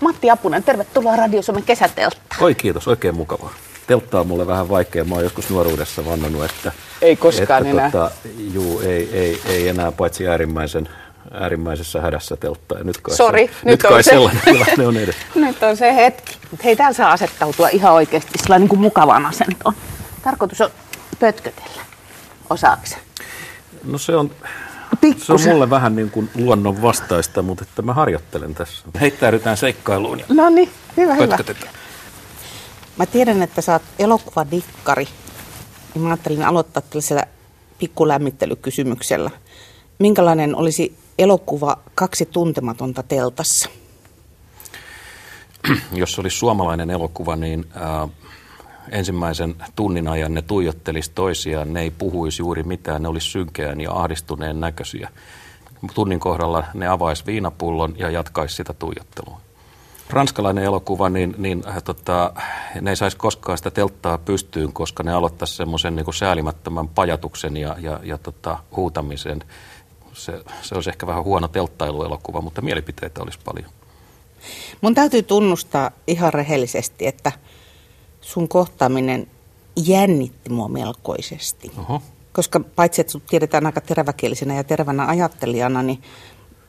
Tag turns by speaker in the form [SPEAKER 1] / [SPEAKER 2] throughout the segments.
[SPEAKER 1] Matti Apunen, tervetuloa Radio Suomen kesätelttaan.
[SPEAKER 2] Oi kiitos, oikein mukavaa. Teltta on mulle vähän vaikea. Mä oon joskus nuoruudessa vannonut, että...
[SPEAKER 1] Ei koskaan
[SPEAKER 2] että,
[SPEAKER 1] enää.
[SPEAKER 2] Tota, juu, ei, ei, ei enää paitsi äärimmäisen, äärimmäisessä hädässä teltta. Ja nyt kai,
[SPEAKER 1] Sori,
[SPEAKER 2] se,
[SPEAKER 1] nyt
[SPEAKER 2] kai
[SPEAKER 1] se.
[SPEAKER 2] sellainen tilanne on edessä.
[SPEAKER 1] Nyt on se hetki. Mut hei, täällä saa asettautua ihan oikeasti sillä niin kuin mukavaan asentoon. Tarkoitus on pötkötellä. Osaakse?
[SPEAKER 2] No se on, se on
[SPEAKER 1] Pikkusen.
[SPEAKER 2] mulle vähän niin kuin luonnon vastaista, mutta että mä harjoittelen tässä. Heittäydytään seikkailuun ja
[SPEAKER 1] No niin, hyvä, hyvä. Mä tiedän, että sä oot elokuvadikkari. Ja mä ajattelin aloittaa tällaisella pikkulämmittelykysymyksellä. Minkälainen olisi elokuva Kaksi tuntematonta teltassa?
[SPEAKER 2] jos se olisi suomalainen elokuva, niin ää, ensimmäisen tunnin ajan ne tuijottelisi toisiaan, ne ei puhuisi juuri mitään, ne olisi synkeän ja ahdistuneen näköisiä. Tunnin kohdalla ne avaisi viinapullon ja jatkaisi sitä tuijottelua. Ranskalainen elokuva, niin, niin äh, tota, ne ei saisi koskaan sitä telttaa pystyyn, koska ne aloittaisi semmoisen niin säälimättömän pajatuksen ja, ja, ja tota, huutamisen. Se, se olisi ehkä vähän huono telttailuelokuva, mutta mielipiteitä olisi paljon.
[SPEAKER 1] Mun täytyy tunnustaa ihan rehellisesti, että sun kohtaaminen jännitti mua melkoisesti.
[SPEAKER 2] Oho.
[SPEAKER 1] Koska paitsi, että sut tiedetään aika teräväkielisenä ja terävänä ajattelijana, niin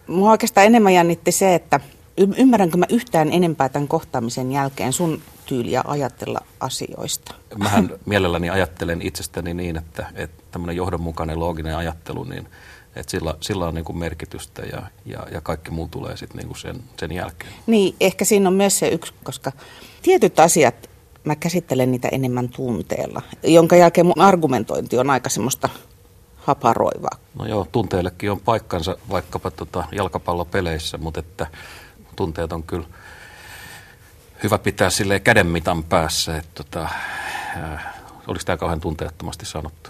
[SPEAKER 1] mua oikeastaan enemmän jännitti se, että y- ymmärränkö mä yhtään enempää tämän kohtaamisen jälkeen sun tyyliä ajatella asioista.
[SPEAKER 2] Mähän mielelläni ajattelen itsestäni niin, että, että tämmöinen johdonmukainen looginen ajattelu, niin että sillä, sillä on niin kuin merkitystä ja, ja, ja kaikki muu tulee sitten niin sen, sen jälkeen.
[SPEAKER 1] Niin, ehkä siinä on myös se yksi, koska tietyt asiat, mä käsittelen niitä enemmän tunteella, jonka jälkeen mun argumentointi on aika semmoista haparoivaa.
[SPEAKER 2] No joo, tunteillekin on paikkansa vaikkapa tota jalkapallopeleissä, mutta että tunteet on kyllä hyvä pitää silleen kädenmitan päässä. Että tota, äh, oliko tämä kauhean tunteettomasti sanottu?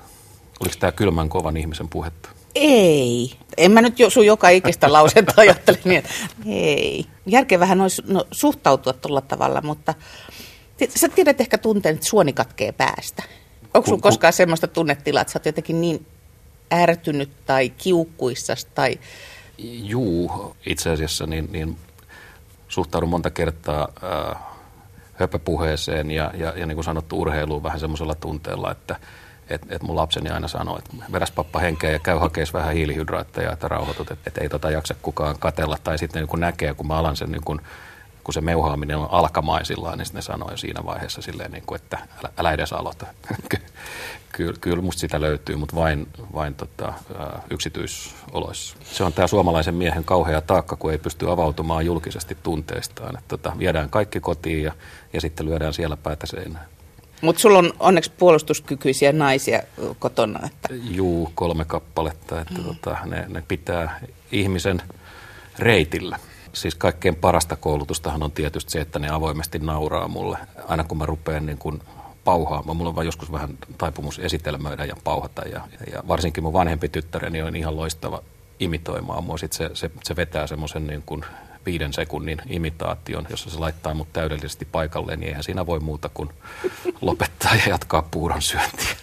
[SPEAKER 2] Oliko tämä kylmän kovan ihmisen puhetta?
[SPEAKER 1] Ei. En mä nyt jo, sun joka ikistä lausetta ajattele niin, että ei. Järkevähän olisi no, suhtautua tuolla tavalla, mutta sä tiedät ehkä tunteen, että suoni katkee päästä. Onko
[SPEAKER 2] kun-
[SPEAKER 1] koskaan semmoista tunnetilaa, että sä oot jotenkin niin ärtynyt tai kiukkuissas tai...
[SPEAKER 2] Juu, itse asiassa niin, niin suhtaudun monta kertaa äh, höpöpuheeseen ja, ja, ja niin kuin sanottu urheiluun vähän semmoisella tunteella, että et, et mun lapseni aina sanoo, että vedäs pappa henkeä ja käy hakees vähän hiilihydraatteja, että rauhoitut, että et ei tota jaksa kukaan katella. Tai sitten niin kun näkee, kun mä alan sen, niin kun, kun se meuhaaminen on alkamaisillaan, niin sitten ne sanoo jo siinä vaiheessa silleen, niin kuin, että älä, älä edes aloita. kyllä, kyllä musta sitä löytyy, mutta vain, vain tota, yksityisoloissa. Se on tämä suomalaisen miehen kauhea taakka, kun ei pysty avautumaan julkisesti tunteistaan. Että tota, viedään kaikki kotiin ja, ja sitten lyödään siellä päätä seinään.
[SPEAKER 1] Mutta sulla on onneksi puolustuskykyisiä naisia kotona. Että...
[SPEAKER 2] Juu, kolme kappaletta, että tota, ne, ne pitää ihmisen reitillä. Siis kaikkein parasta koulutustahan on tietysti se, että ne avoimesti nauraa mulle. Aina kun mä rupean niin kun pauhaamaan, mulla on vaan joskus vähän taipumus esitelmöidä ja pauhata. Ja, ja varsinkin mun vanhempi tyttäreni on ihan loistava imitoimaan mua. Sitten se, se, se vetää semmoisen niin kuin viiden sekunnin imitaation, jossa se laittaa mut täydellisesti paikalleen, niin eihän siinä voi muuta kuin lopettaa ja jatkaa puuron syöntiä.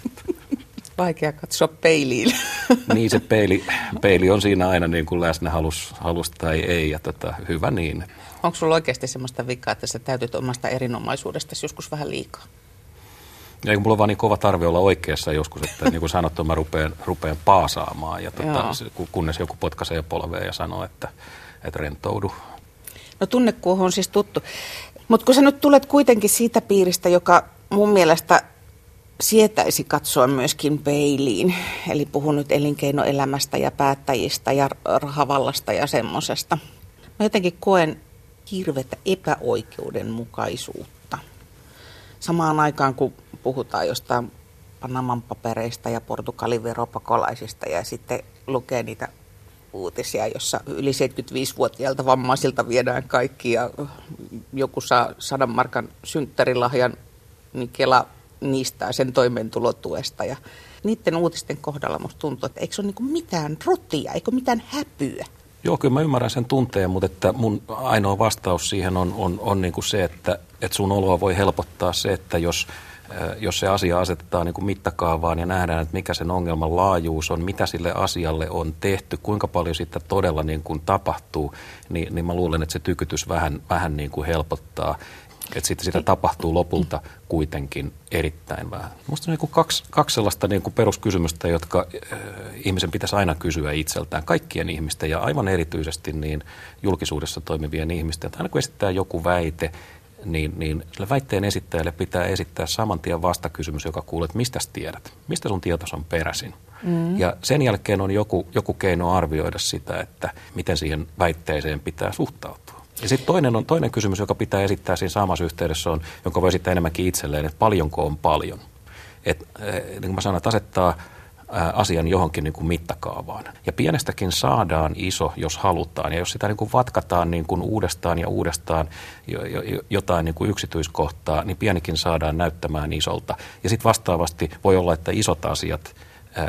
[SPEAKER 1] Vaikea katsoa peiliin.
[SPEAKER 2] niin se peili, peili on siinä aina niin kuin läsnä halus, halus tai ei ja tota, hyvä niin.
[SPEAKER 1] Onko sulla oikeasti semmoista vikaa, että sä täytyt omasta erinomaisuudestasi joskus vähän liikaa?
[SPEAKER 2] Ja kun mulla on vaan niin kova tarve olla oikeassa joskus, että niin kuin sanottu, mä rupean, rupean paasaamaan ja tota, ku- kunnes joku potkaisee polveen ja sanoo, että, että rentoudu.
[SPEAKER 1] No tunnekuohu on siis tuttu. Mutta kun sä nyt tulet kuitenkin siitä piiristä, joka mun mielestä sietäisi katsoa myöskin peiliin. Eli puhun nyt elinkeinoelämästä ja päättäjistä ja rahavallasta ja semmosesta. Mä jotenkin koen hirvetä epäoikeudenmukaisuutta. Samaan aikaan, kun puhutaan jostain Panaman papereista ja Portugalin veropakolaisista ja sitten lukee niitä uutisia, jossa yli 75-vuotiailta vammaisilta viedään kaikki ja joku saa sadan markan synttärilahjan, niin Kela niistää sen toimeentulotuesta. Ja niiden uutisten kohdalla musta tuntuu, että eikö se ole niin mitään rotia, eikö mitään häpyä.
[SPEAKER 2] Joo, kyllä mä ymmärrän sen tunteen, mutta että mun ainoa vastaus siihen on, on, on niin kuin se, että, että sun oloa voi helpottaa se, että jos jos se asia asetetaan niin kuin mittakaavaan ja nähdään, että mikä sen ongelman laajuus on, mitä sille asialle on tehty, kuinka paljon sitä todella niin kuin tapahtuu, niin, niin mä luulen, että se tykytys vähän, vähän niin kuin helpottaa. Että sitten sitä tapahtuu lopulta kuitenkin erittäin vähän. Minusta on niin kuin kaksi, kaksi sellaista niin kuin peruskysymystä, jotka äh, ihmisen pitäisi aina kysyä itseltään, kaikkien ihmisten ja aivan erityisesti niin julkisuudessa toimivien ihmisten. Että aina kun esittää joku väite, niin, niin sille väitteen esittäjälle pitää esittää saman tien vastakysymys, joka kuulee, että mistä tiedät, mistä sun tietos on peräisin. Mm. Ja sen jälkeen on joku, joku keino arvioida sitä, että miten siihen väitteeseen pitää suhtautua. Ja sitten toinen, on, toinen kysymys, joka pitää esittää siinä samassa yhteydessä on, jonka voi esittää enemmänkin itselleen, että paljonko on paljon. Et, niin kuin mä sanoin, että asettaa asian johonkin niin kuin mittakaavaan. Ja pienestäkin saadaan iso, jos halutaan. Ja jos sitä niin kuin vatkataan niin kuin uudestaan ja uudestaan jotain niin kuin yksityiskohtaa, niin pienikin saadaan näyttämään isolta. Ja sitten vastaavasti voi olla, että isot asiat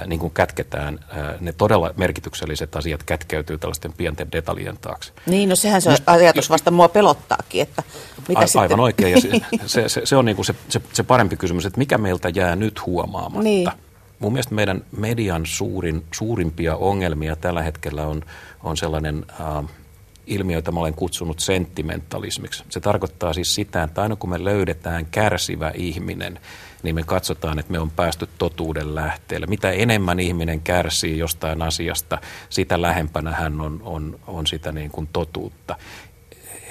[SPEAKER 2] niin kuin kätketään, ne todella merkitykselliset asiat kätkeytyy tällaisten pienten detaljien taakse.
[SPEAKER 1] Niin, no sehän se Must, ajatus vasta mua pelottaakin, että mitä a,
[SPEAKER 2] sitten... Aivan oikein, ja se, se, se on niin kuin se, se, se parempi kysymys, että mikä meiltä jää nyt huomaamatta. Niin. Mun mielestä meidän median suurin, suurimpia ongelmia tällä hetkellä on, on sellainen äh, ilmiö, jota mä olen kutsunut sentimentalismiksi. Se tarkoittaa siis sitä, että aina kun me löydetään kärsivä ihminen, niin me katsotaan, että me on päästy totuuden lähteelle. Mitä enemmän ihminen kärsii jostain asiasta, sitä lähempänä hän on, on, on sitä niin kuin totuutta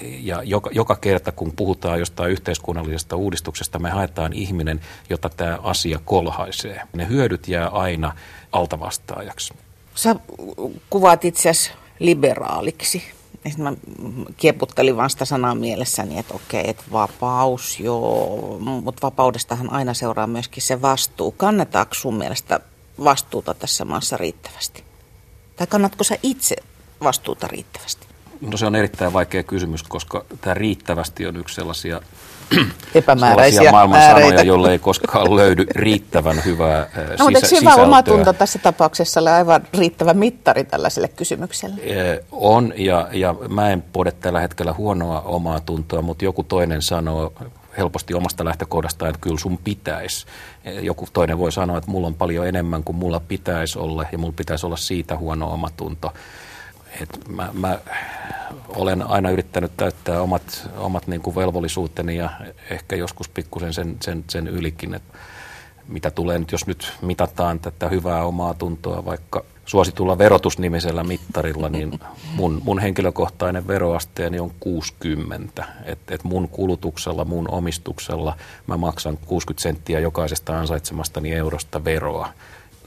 [SPEAKER 2] ja joka, joka kerta, kun puhutaan jostain yhteiskunnallisesta uudistuksesta, me haetaan ihminen, jota tämä asia kolhaisee. Ne hyödyt jää aina altavastaajaksi.
[SPEAKER 1] Sä kuvaat itse liberaaliksi. Mä kieputtelin vaan sitä sanaa mielessäni, että okei, että vapaus, joo, mutta vapaudestahan aina seuraa myöskin se vastuu. Kannetaanko sun mielestä vastuuta tässä maassa riittävästi? Tai kannatko sä itse vastuuta riittävästi?
[SPEAKER 2] No se on erittäin vaikea kysymys, koska tämä riittävästi on yksi sellaisia
[SPEAKER 1] epämääräisiä
[SPEAKER 2] maailman sanoja, jolle ei koskaan löydy riittävän hyvää no, sisä-
[SPEAKER 1] mutta eikö hyvä omatunto tässä tapauksessa ole aivan riittävä mittari tällaiselle kysymykselle?
[SPEAKER 2] On, ja, ja mä en pode tällä hetkellä huonoa omaa tuntoa, mutta joku toinen sanoo helposti omasta lähtökohdasta, että kyllä sun pitäisi. Joku toinen voi sanoa, että mulla on paljon enemmän kuin mulla pitäisi olla, ja mulla pitäisi olla siitä huono omatunto et mä, mä olen aina yrittänyt täyttää omat, omat niin kuin velvollisuuteni ja ehkä joskus pikkusen sen, sen, sen ylikin, että mitä tulee nyt, jos nyt mitataan tätä hyvää omaa tuntoa vaikka suositulla verotusnimisellä mittarilla, niin mun, mun henkilökohtainen veroasteeni on 60. Että et mun kulutuksella, mun omistuksella mä maksan 60 senttiä jokaisesta ansaitsemastani eurosta veroa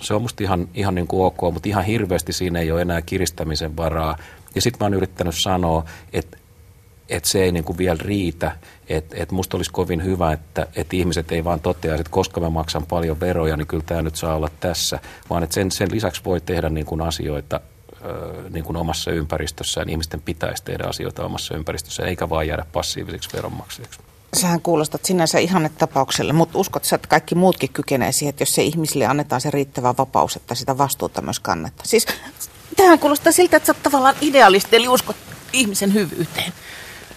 [SPEAKER 2] se on musta ihan, ihan niin kuin ok, mutta ihan hirveästi siinä ei ole enää kiristämisen varaa. Ja sitten mä oon yrittänyt sanoa, että että se ei niin kuin vielä riitä, että että musta olisi kovin hyvä, että että ihmiset ei vaan toteaisi, että koska mä maksan paljon veroja, niin kyllä tämä nyt saa olla tässä, vaan että sen, sen lisäksi voi tehdä niin kuin asioita niin kuin omassa ympäristössään, ihmisten pitäisi tehdä asioita omassa ympäristössään, eikä vaan jäädä passiivisiksi veronmaksajaksi
[SPEAKER 1] sähän kuulostat sinänsä ihanne tapaukselle, mutta uskot sä, että kaikki muutkin kykenee siihen, että jos se ihmisille annetaan se riittävä vapaus, että sitä vastuuta myös kannattaa. Siis tähän kuulostaa siltä, että sä oot tavallaan idealisti, eli uskot ihmisen hyvyyteen.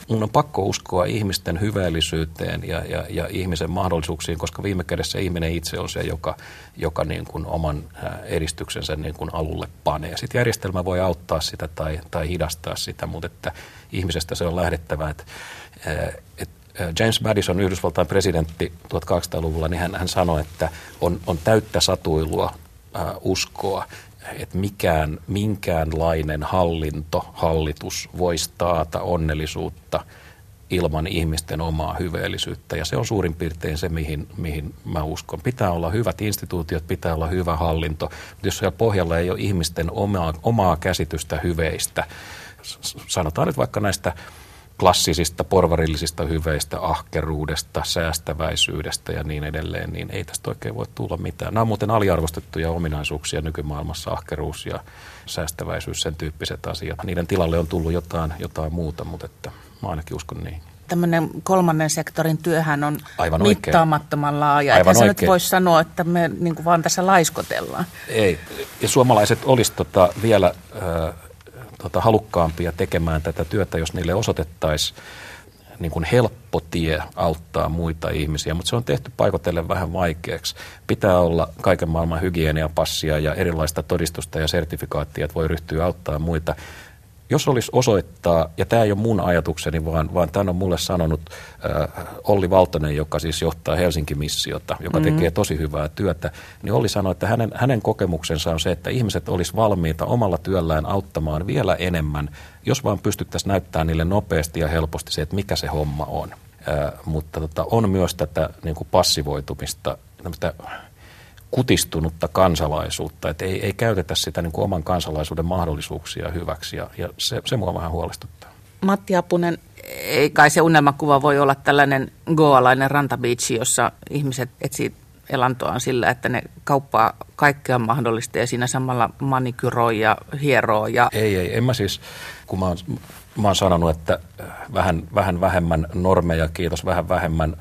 [SPEAKER 2] Mun on pakko uskoa ihmisten hyveellisyyteen ja, ja, ja ihmisen mahdollisuuksiin, koska viime kädessä ihminen itse on se, joka, joka niin kuin oman edistyksensä niin kuin alulle panee. Sitten järjestelmä voi auttaa sitä tai, tai hidastaa sitä, mutta että ihmisestä se on lähdettävä, että, että James Madison, Yhdysvaltain presidentti 1800-luvulla, niin hän, hän sanoi, että on, on täyttä satuilua äh, uskoa, että mikään, minkäänlainen hallinto, hallitus voisi taata onnellisuutta ilman ihmisten omaa hyveellisyyttä. Ja se on suurin piirtein se, mihin, mihin mä uskon. Pitää olla hyvät instituutiot, pitää olla hyvä hallinto, mutta jos siellä pohjalla ei ole ihmisten omaa, omaa käsitystä hyveistä, sanotaan nyt vaikka näistä klassisista porvarillisista hyveistä, ahkeruudesta, säästäväisyydestä ja niin edelleen, niin ei tästä oikein voi tulla mitään. Nämä on muuten aliarvostettuja ominaisuuksia nykymaailmassa, ahkeruus ja säästäväisyys, sen tyyppiset asiat. Niiden tilalle on tullut jotain, jotain muuta, mutta että mä ainakin uskon niin.
[SPEAKER 1] Tämmöinen kolmannen sektorin työhän on Aivan mittaamattoman laaja. Aivan Eihän nyt voisi sanoa, että me niin kuin vaan tässä laiskotellaan.
[SPEAKER 2] Ei, ja suomalaiset olisi tota vielä... Äh, tota, halukkaampia tekemään tätä työtä, jos niille osoitettaisiin niin kuin helppo tie auttaa muita ihmisiä, mutta se on tehty paikotellen vähän vaikeaksi. Pitää olla kaiken maailman hygieniapassia ja erilaista todistusta ja sertifikaattia, että voi ryhtyä auttaa muita jos olisi osoittaa, ja tämä ei ole mun ajatukseni, vaan, vaan tämän on mulle sanonut äh, Olli Valtonen, joka siis johtaa Helsinki-missiota, joka mm-hmm. tekee tosi hyvää työtä, niin Olli sanoi, että hänen, hänen kokemuksensa on se, että ihmiset olisi valmiita omalla työllään auttamaan vielä enemmän, jos vaan pystyttäisiin näyttämään niille nopeasti ja helposti se, että mikä se homma on. Äh, mutta tota, on myös tätä niin kuin passivoitumista, kutistunutta kansalaisuutta, että ei, ei käytetä sitä niin kuin oman kansalaisuuden mahdollisuuksia hyväksi ja, ja se, se mua vähän huolestuttaa.
[SPEAKER 1] Matti Apunen, ei kai se unelmakuva voi olla tällainen goalainen rantabiitsi, jossa ihmiset etsii elantoaan sillä, että ne kauppaa kaikkea mahdollista ja siinä samalla manikyroi ja hieroo. Ja...
[SPEAKER 2] Ei, ei, en mä siis, kun mä oon, mä oon sanonut, että vähän, vähän vähemmän normeja, kiitos, vähän vähemmän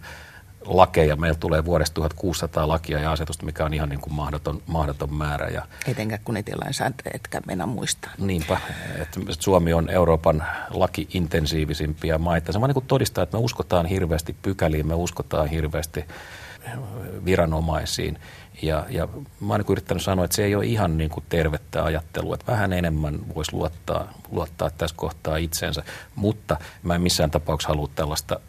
[SPEAKER 2] lakeja. Meillä tulee vuodesta 1600 lakia ja asetusta, mikä on ihan niin kuin mahdoton, mahdoton määrä. Ja
[SPEAKER 1] Etenkään kun etilainsääntö, etkä mennä muistaa.
[SPEAKER 2] Niinpä, että Suomi on Euroopan laki-intensiivisimpiä maita. Se vaan niin todistaa, että me uskotaan hirveästi pykäliin, me uskotaan hirveästi viranomaisiin. Ja, ja mä oon niin yrittänyt sanoa, että se ei ole ihan niin kuin tervettä ajattelua, että vähän enemmän voisi luottaa, luottaa tässä kohtaa itsensä, mutta mä en missään tapauksessa halua tällaista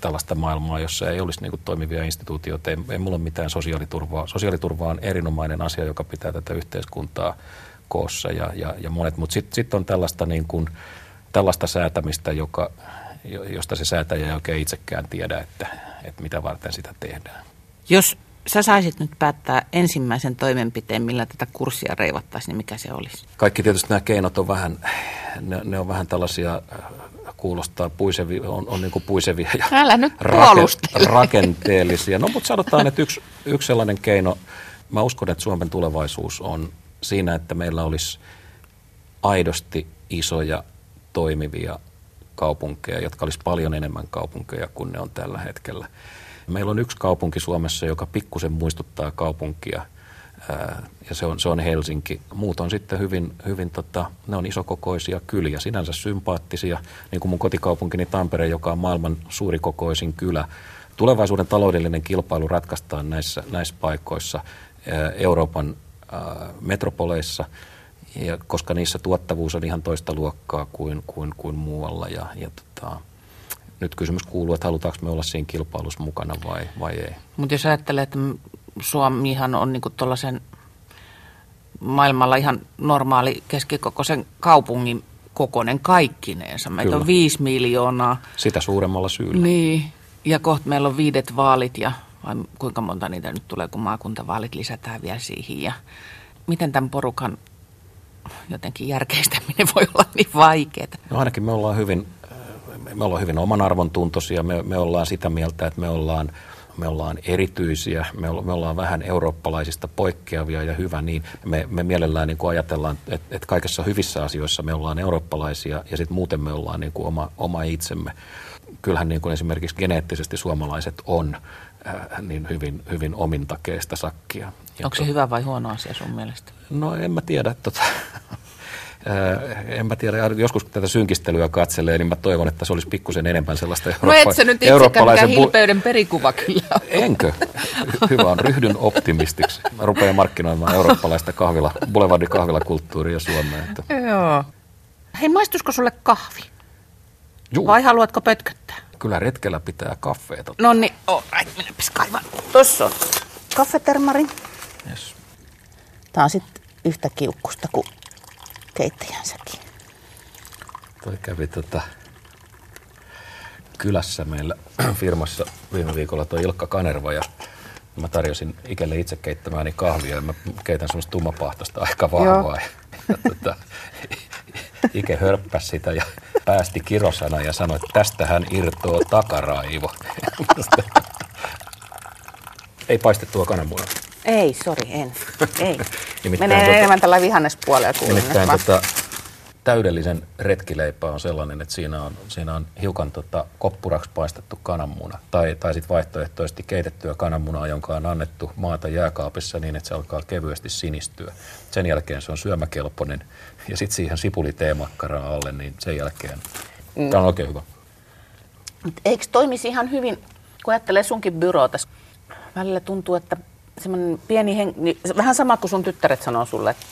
[SPEAKER 2] tällaista maailmaa, jossa ei olisi niin kuin toimivia instituutioita. Ei, ei mulla ole mitään sosiaaliturvaa. Sosiaaliturva on erinomainen asia, joka pitää tätä yhteiskuntaa koossa ja, ja, ja monet. Mutta sitten sit on tällaista, niin kuin, tällaista säätämistä, joka, josta se säätäjä ei oikein itsekään tiedä, että, että mitä varten sitä tehdään.
[SPEAKER 1] Jos sä saisit nyt päättää ensimmäisen toimenpiteen, millä tätä kurssia reivattaisiin, niin mikä se olisi?
[SPEAKER 2] Kaikki tietysti nämä keinot on vähän, ne, ne on vähän tällaisia kuulostaa puisevi, on, on niin kuin puisevia ja
[SPEAKER 1] Älä nyt
[SPEAKER 2] rake, rakenteellisia. No mutta sanotaan, että yksi, yksi sellainen keino, mä uskon, että Suomen tulevaisuus on siinä, että meillä olisi aidosti isoja toimivia kaupunkeja, jotka olisi paljon enemmän kaupunkeja kuin ne on tällä hetkellä. Meillä on yksi kaupunki Suomessa, joka pikkusen muistuttaa kaupunkia – ja se on, se on Helsinki. Muut on sitten hyvin, hyvin tota, ne on isokokoisia kyliä, sinänsä sympaattisia, niin kuin mun kotikaupunkini Tampere, joka on maailman suurikokoisin kylä. Tulevaisuuden taloudellinen kilpailu ratkaistaan näissä, näissä paikoissa Euroopan metropoleissa, ja koska niissä tuottavuus on ihan toista luokkaa kuin, kuin, kuin muualla. Ja, ja tota, nyt kysymys kuuluu, että halutaanko me olla siinä kilpailussa mukana vai, vai ei.
[SPEAKER 1] Mutta jos ajattelee, että Suomihan on niinku tuollaisen maailmalla ihan normaali keskikokoisen kaupungin kokoinen kaikkineensa. Meitä Kyllä. on viisi miljoonaa.
[SPEAKER 2] Sitä suuremmalla syyllä.
[SPEAKER 1] Niin, ja kohta meillä on viidet vaalit ja vai kuinka monta niitä nyt tulee, kun maakuntavaalit lisätään vielä siihen. Ja miten tämän porukan jotenkin järkeistäminen voi olla niin vaikeaa?
[SPEAKER 2] No ainakin me ollaan hyvin, me ollaan hyvin oman arvon tuntoisia. Me, me ollaan sitä mieltä, että me ollaan – me ollaan erityisiä, me, me ollaan vähän eurooppalaisista poikkeavia ja hyvä niin. Me, me mielellään niin kuin ajatellaan, että, että kaikessa hyvissä asioissa me ollaan eurooppalaisia ja sitten muuten me ollaan niin kuin oma, oma itsemme. Kyllähän niin kuin esimerkiksi geneettisesti suomalaiset on niin hyvin, hyvin omintakeista sakkia.
[SPEAKER 1] Onko se hyvä vai huono asia sun mielestä?
[SPEAKER 2] No en mä tiedä. Tota, en mä tiedä, joskus kun tätä synkistelyä katselee, niin mä toivon, että se olisi pikkusen enemmän sellaista
[SPEAKER 1] Eurooppa- No et sä nyt eurooppalaisen... Bu- hilpeyden perikuva kyllä
[SPEAKER 2] Enkö? Hyvä on, ryhdyn optimistiksi. Mä rupean markkinoimaan eurooppalaista kahvila, boulevardin kahvilakulttuuria Suomeen. Että...
[SPEAKER 1] Joo. Hei, maistuisiko sulle kahvi?
[SPEAKER 2] Juu.
[SPEAKER 1] Vai haluatko pötköttää?
[SPEAKER 2] Kyllä retkellä pitää kaffeeta.
[SPEAKER 1] No niin, oh, right, mennäpäs kaivan. Tossa on kaffetermari.
[SPEAKER 2] Yes.
[SPEAKER 1] Tää on sitten yhtä kiukkusta kuin keittäjänsäkin.
[SPEAKER 2] Toi kävi tota, kylässä meillä firmassa viime viikolla tuo Ilkka Kanerva ja mä tarjosin Ikelle itse keittämääni kahvia ja mä keitän semmoista tummapahtoista aika vahvaa. Ja, ja tota, Ike hörppäsi sitä ja päästi kirosana ja sanoi, että tästähän irtoo takaraivo. Ei paistettua kananmunaa.
[SPEAKER 1] Ei, sori, en. Ei. Menee tuota, enemmän tällä vihannespuolella
[SPEAKER 2] Nimittäin tota, täydellisen retkileipä on sellainen, että siinä on, siinä on hiukan tota, koppuraksi paistettu kananmuna. Tai, tai sitten vaihtoehtoisesti keitettyä kananmunaa, jonka on annettu maata jääkaapissa niin, että se alkaa kevyesti sinistyä. Sen jälkeen se on syömäkelpoinen. Ja sitten siihen sipuliteemakkaraa alle, niin sen jälkeen mm. tämä on oikein hyvä.
[SPEAKER 1] Mut eikö toimisi ihan hyvin, kun ajattelee sunkin byroota, välillä tuntuu, että semmoinen pieni, hen, niin, vähän sama kuin sun tyttäret sanoo sulle, että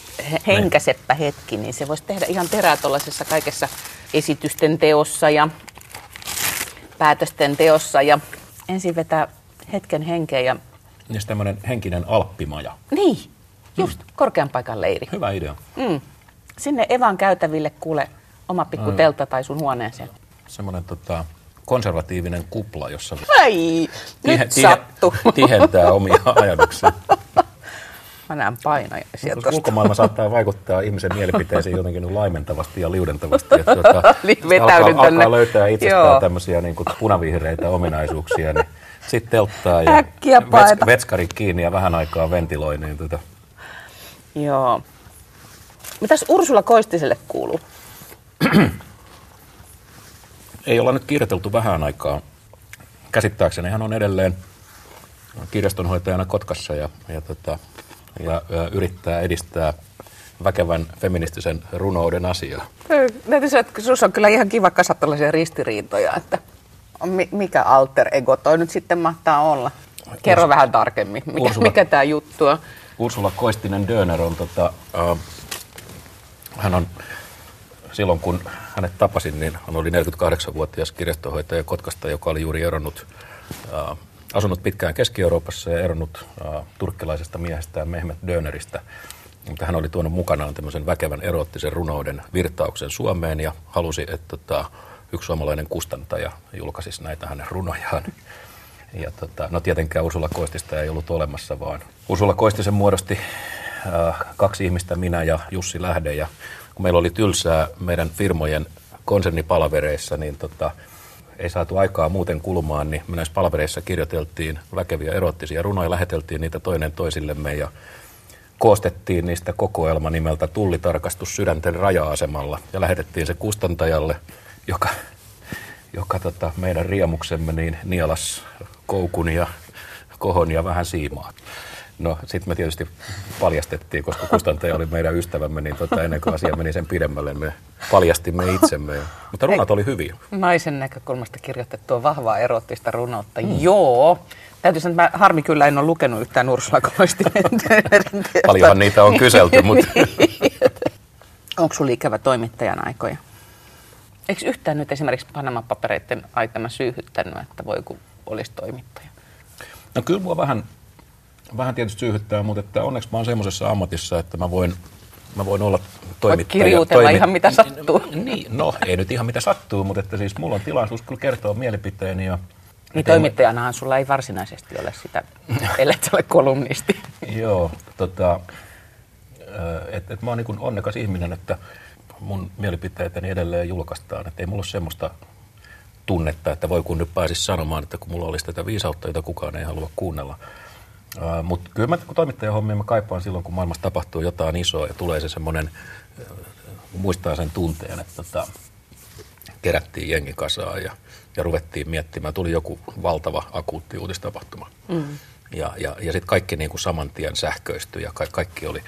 [SPEAKER 1] henkäseppä hetki, niin se voisi tehdä ihan terää tuollaisessa kaikessa esitysten teossa ja päätösten teossa ja ensin vetää hetken henkeä ja...
[SPEAKER 2] Niin tämmöinen henkinen alppimaja.
[SPEAKER 1] Niin, just, mm. korkean paikan leiri.
[SPEAKER 2] Hyvä idea.
[SPEAKER 1] Mm. Sinne Evan käytäville kuule oma pikku mm. teltta tai sun huoneeseen.
[SPEAKER 2] Semmoinen tota, konservatiivinen kupla, jossa
[SPEAKER 1] Ai, tihe, nyt tihe, sattu.
[SPEAKER 2] tihentää omia ajatuksia.
[SPEAKER 1] Mä näen painoja sieltä.
[SPEAKER 2] Ulkomaailma saattaa vaikuttaa ihmisen mielipiteisiin jotenkin laimentavasti ja liudentavasti. Että tuota,
[SPEAKER 1] niin,
[SPEAKER 2] alkaa, alkaa löytää itsestään Joo. tämmöisiä niin kuin punavihreitä ominaisuuksia, niin sitten telttaa ja vets, vetskari kiinni ja vähän aikaa ventiloi. Niin tuota.
[SPEAKER 1] Joo. Mitäs Ursula Koistiselle kuuluu?
[SPEAKER 2] Ei olla nyt kirjoiteltu vähän aikaa. Käsittääkseni hän on edelleen kirjastonhoitajana Kotkassa ja, ja, tota, ja, ja yrittää edistää väkevän feministisen runouden asiaa.
[SPEAKER 1] Täytyy sanoa, että sinussa on kyllä ihan kiva kasata tällaisia ristiriitoja, että mikä alter ego toi nyt sitten mahtaa olla? Kerro Urs- vähän tarkemmin, mikä, Ursula, mikä tämä juttu on?
[SPEAKER 2] Ursula Koistinen Döner on, tota, uh, hän on silloin kun hänet tapasin, niin hän oli 48-vuotias kirjastonhoitaja Kotkasta, joka oli juuri eronnut, äh, asunut pitkään Keski-Euroopassa ja eronnut äh, turkkilaisesta miehestään Mehmet Döneristä. Mutta hän oli tuonut mukanaan tämmöisen väkevän eroottisen runouden virtauksen Suomeen ja halusi, että tota, yksi suomalainen kustantaja julkaisisi näitä hänen runojaan. Ja tota, no tietenkään Ursula Koistista ei ollut olemassa, vaan Ursula Koistisen muodosti äh, kaksi ihmistä, minä ja Jussi Lähde. Ja kun meillä oli tylsää meidän firmojen konsernipalavereissa, niin tota, ei saatu aikaa muuten kulumaan, niin me näissä palavereissa kirjoiteltiin väkeviä erottisia runoja, läheteltiin niitä toinen toisillemme ja koostettiin niistä kokoelma nimeltä Tullitarkastus sydänten raja-asemalla ja lähetettiin se kustantajalle, joka, joka tota, meidän riemuksemme niin nielas koukun ja kohon ja vähän siimaa. No sitten me tietysti paljastettiin, koska kustantaja oli meidän ystävämme, niin tota, ennen kuin asia meni sen pidemmälle, me paljastimme itsemme. Mutta runot oli hyviä.
[SPEAKER 1] Naisen näkökulmasta kirjoitettua vahvaa erottista runoutta. Mm. Joo. Täytyy sanoa, että mä harmi kyllä en ole lukenut yhtään Ursula Koistinen.
[SPEAKER 2] Paljonhan niitä on kyselty, mutta...
[SPEAKER 1] Onko sulla ikävä toimittajan aikoja? Eikö yhtään nyt esimerkiksi Panama-papereiden aikana syyhyttänyt, että voi kun olisi toimittaja?
[SPEAKER 2] No kyllä mua vähän vähän tietysti syyhyttää, mutta että onneksi mä oon semmoisessa ammatissa, että mä voin, mä voin olla toimittaja.
[SPEAKER 1] kirjoitella toimi... ihan mitä sattuu.
[SPEAKER 2] Niin, no ei nyt ihan mitä sattuu, mutta että siis mulla on tilaisuus kyllä kertoa mielipiteeni. Ja
[SPEAKER 1] niin toimittajanahan sulla ei varsinaisesti ole sitä, ellei ole kolumnisti.
[SPEAKER 2] Joo, tota, että et mä oon niin onnekas ihminen, että mun mielipiteeteni edelleen julkaistaan. Että ei mulla ole semmoista tunnetta, että voi kun nyt pääsisi sanomaan, että kun mulla olisi tätä viisautta, jota kukaan ei halua kuunnella – Uh, Mutta kyllä mä kun toimittajan hommia mä kaipaan silloin, kun maailmassa tapahtuu jotain isoa ja tulee se semmoinen, muistaa sen tunteen, että tota, kerättiin jengi kasaan ja, ja ruvettiin miettimään. Tuli joku valtava akuutti uutistapahtuma. Mm. Ja, ja, ja sitten kaikki niin kuin saman tien sähköistyi ja ka- kaikki oli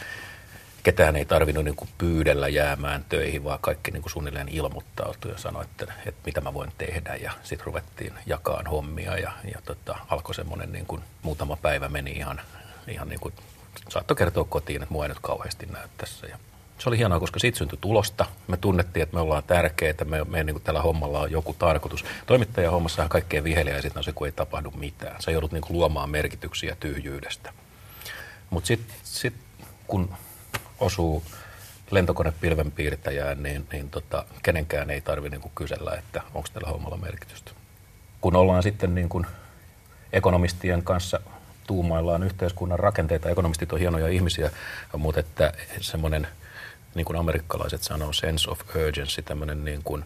[SPEAKER 2] ketään ei tarvinnut niin kuin pyydellä jäämään töihin, vaan kaikki niin kuin suunnilleen ilmoittautui ja sanoi, että, että mitä mä voin tehdä. Ja sitten ruvettiin jakaan hommia ja, ja tota, alkoi semmoinen niin kuin, muutama päivä meni ihan, ihan niin kuin, saattoi kertoa kotiin, että mua ei nyt kauheasti näy tässä. Ja se oli hienoa, koska siitä syntyi tulosta. Me tunnettiin, että me ollaan tärkeitä, me, me niin kuin tällä hommalla on joku tarkoitus. Toimittajan hommassahan kaikkein viheliäisin on se, kun ei tapahdu mitään. Sä joudut niin kuin luomaan merkityksiä tyhjyydestä. Mutta sitten sit, kun osuu lentokone pilvenpiirtäjään, niin, niin tota, kenenkään ei tarvitse niin kysellä, että onko tällä hommalla merkitystä. Kun ollaan sitten niin kuin ekonomistien kanssa tuumaillaan yhteiskunnan rakenteita, ekonomistit on hienoja ihmisiä, mutta että semmoinen, niin kuin amerikkalaiset sanoo, sense of urgency, tämmöinen niin kuin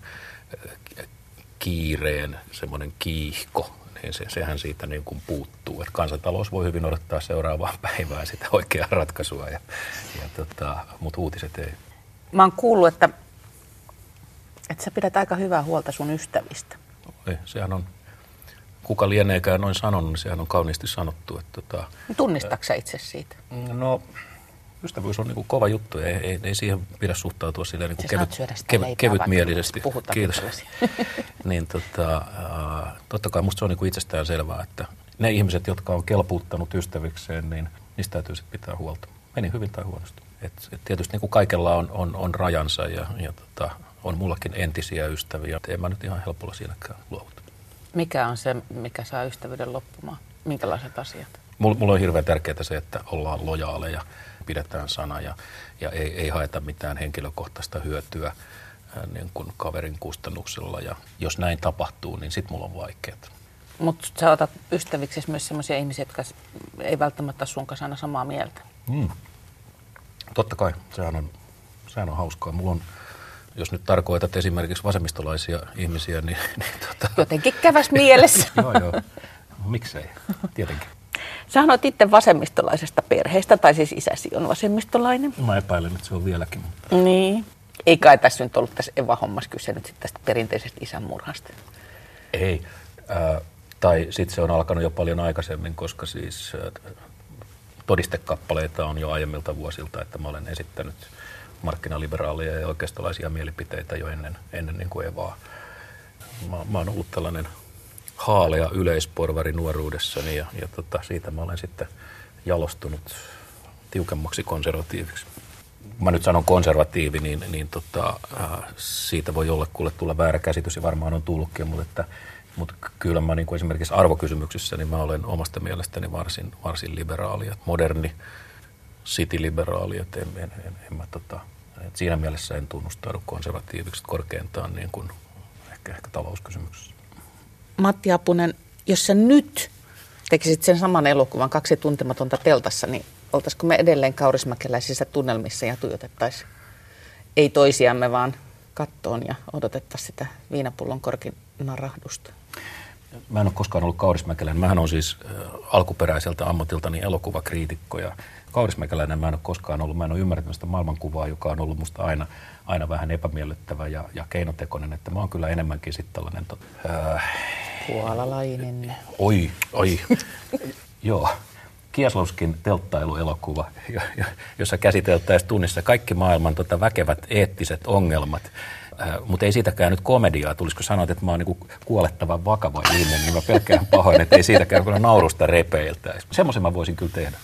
[SPEAKER 2] kiireen semmoinen kiihko, niin se, sehän siitä niin kuin puuttuu. Että kansantalous voi hyvin odottaa seuraavaa päivää sitä oikeaa ratkaisua, ja, ja tota, mutta uutiset ei.
[SPEAKER 1] Mä oon kuullut, että, että sä pidät aika hyvää huolta sun ystävistä.
[SPEAKER 2] Ei, sehän on, kuka lieneekään noin sanonut, niin sehän on kauniisti sanottu. Että, tota,
[SPEAKER 1] Tunnistatko itse siitä?
[SPEAKER 2] No, ystävyys on niin kuin kova juttu ei, ei, ei siihen pidä suhtautua silleen niin
[SPEAKER 1] kuin kevyt, kevyt,
[SPEAKER 2] kevytmielisesti. Kiitos. niin, tota, totta kai musta se on niin kuin itsestään selvää, että ne ihmiset, jotka on kelpuuttanut ystävikseen, niin niistä täytyy sitten pitää huolta. Meni hyvin tai huonosti. Et, et tietysti niin kuin kaikella on, on, on rajansa ja, ja tota, on mullakin entisiä ystäviä. Et en mä nyt ihan helpolla siinäkään luovuta.
[SPEAKER 1] Mikä on se, mikä saa ystävyyden loppumaan? Minkälaiset asiat?
[SPEAKER 2] Mulla, mulla on hirveän tärkeää se, että ollaan lojaaleja, pidetään sana ja, ja ei, ei haeta mitään henkilökohtaista hyötyä niin kuin kaverin kustannuksella. Ja jos näin tapahtuu, niin sit mulla on vaikeaa.
[SPEAKER 1] Mutta sä otat ystäviksi myös sellaisia ihmisiä, jotka ei välttämättä sun kanssa aina samaa mieltä.
[SPEAKER 2] Mm. Totta kai, sehän on, sehän on hauskaa. Mulla on, jos nyt tarkoitat esimerkiksi vasemmistolaisia ihmisiä, niin, niin tota,
[SPEAKER 1] Jotenkin käväs mielessä.
[SPEAKER 2] joo joo, miksei, tietenkin.
[SPEAKER 1] Sä oot itse vasemmistolaisesta perheestä, tai siis isäsi on vasemmistolainen.
[SPEAKER 2] Mä epäilen, että se on vieläkin. mutta-
[SPEAKER 1] Niin. Ei kai tässä nyt ollut tässä Eva-hommassa kyse nyt tästä perinteisestä isänmurhasta.
[SPEAKER 2] Ei. Äh, tai sitten se on alkanut jo paljon aikaisemmin, koska siis äh, todistekappaleita on jo aiemmilta vuosilta, että mä olen esittänyt markkinaliberaalia ja oikeistolaisia mielipiteitä jo ennen, ennen niin kuin Evaa. Mä, mä oon ollut tällainen haalea yleisporvari nuoruudessani ja, ja tota, siitä mä olen sitten jalostunut tiukemmaksi konservatiiviksi. Mä nyt sanon konservatiivi, niin, niin tota, äh, siitä voi olla kuule tulla väärä käsitys ja varmaan on tullutkin, mutta, että, mutta kyllä mä niin kuin esimerkiksi arvokysymyksissä, niin mä olen omasta mielestäni varsin, varsin liberaali moderni city-liberaali, että en, en, en, en mä, tota, et siinä mielessä en tunnustaudu konservatiiviksi korkeintaan niin kuin ehkä, ehkä talouskysymyksissä.
[SPEAKER 1] Matti Apunen, jos sä nyt tekisit sen saman elokuvan kaksi tuntematonta teltassa, niin oltaisiko me edelleen kaurismäkeläisissä tunnelmissa ja tuijotettaisiin ei toisiamme, vaan kattoon ja odotettaisiin sitä viinapullon korkin narahdusta?
[SPEAKER 2] Mä en ole koskaan ollut Kaurismäkeläinen. Mähän on siis alkuperäiseltä ammatiltani elokuvakriitikko ja Kaurismäkeläinen mä en ole koskaan ollut. Mä en ole ymmärtänyt sitä maailmankuvaa, joka on ollut musta aina, aina vähän epämiellyttävä ja, ja keinotekoinen. Että mä oon kyllä enemmänkin sitten tällainen, äh,
[SPEAKER 1] Puolalainen.
[SPEAKER 2] oi, oi, joo. Kieslovskin telttailuelokuva, jo- jo- jossa käsiteltäisiin tunnissa kaikki maailman tota, väkevät eettiset ongelmat. Äh, mutta ei siitäkään nyt komediaa. Tulisiko sanoa, että mä oon niinku kuolettavan vakava ihminen, niin mä pelkään pahoin, että ei siitäkään kyllä naurusta repeiltä. Semmoisen mä voisin kyllä tehdä.